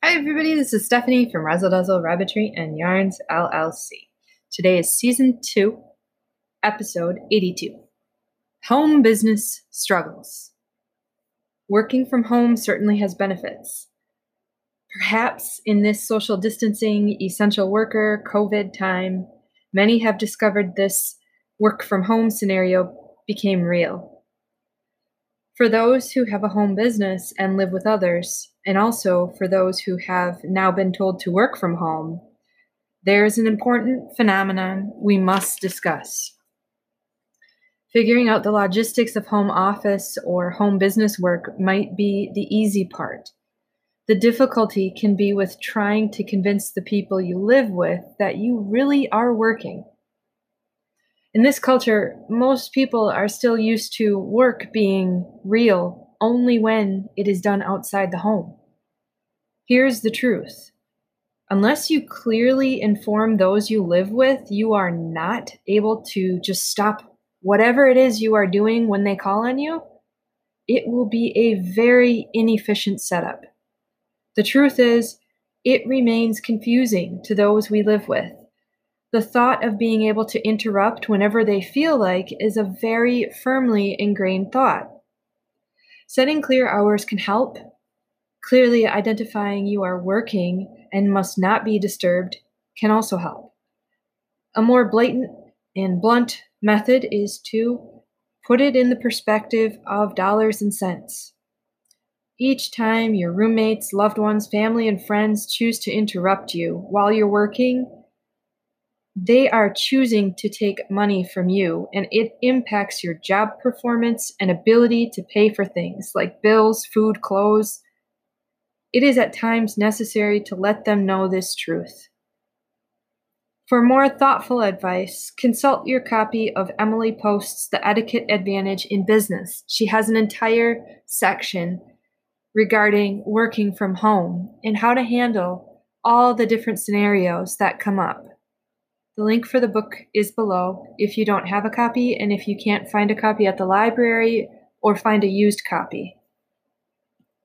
Hi, everybody. This is Stephanie from Razzle Dazzle Rabbitry and Yarns LLC. Today is season two, episode 82 Home Business Struggles. Working from home certainly has benefits. Perhaps in this social distancing, essential worker, COVID time, many have discovered this work from home scenario became real. For those who have a home business and live with others, and also for those who have now been told to work from home, there is an important phenomenon we must discuss. Figuring out the logistics of home office or home business work might be the easy part. The difficulty can be with trying to convince the people you live with that you really are working in this culture, most people are still used to work being real only when it is done outside the home. Here's the truth unless you clearly inform those you live with, you are not able to just stop whatever it is you are doing when they call on you. It will be a very inefficient setup. The truth is, it remains confusing to those we live with the thought of being able to interrupt whenever they feel like is a very firmly ingrained thought. Setting clear hours can help. Clearly identifying you are working and must not be disturbed can also help. A more blatant and blunt method is to put it in the perspective of dollars and cents. Each time your roommates, loved ones, family, and friends choose to interrupt you while you're working, they are choosing to take money from you, and it impacts your job performance and ability to pay for things like bills, food, clothes. It is at times necessary to let them know this truth. For more thoughtful advice, consult your copy of Emily Post's The Etiquette Advantage in Business. She has an entire section regarding working from home and how to handle all the different scenarios that come up. The link for the book is below if you don't have a copy and if you can't find a copy at the library or find a used copy.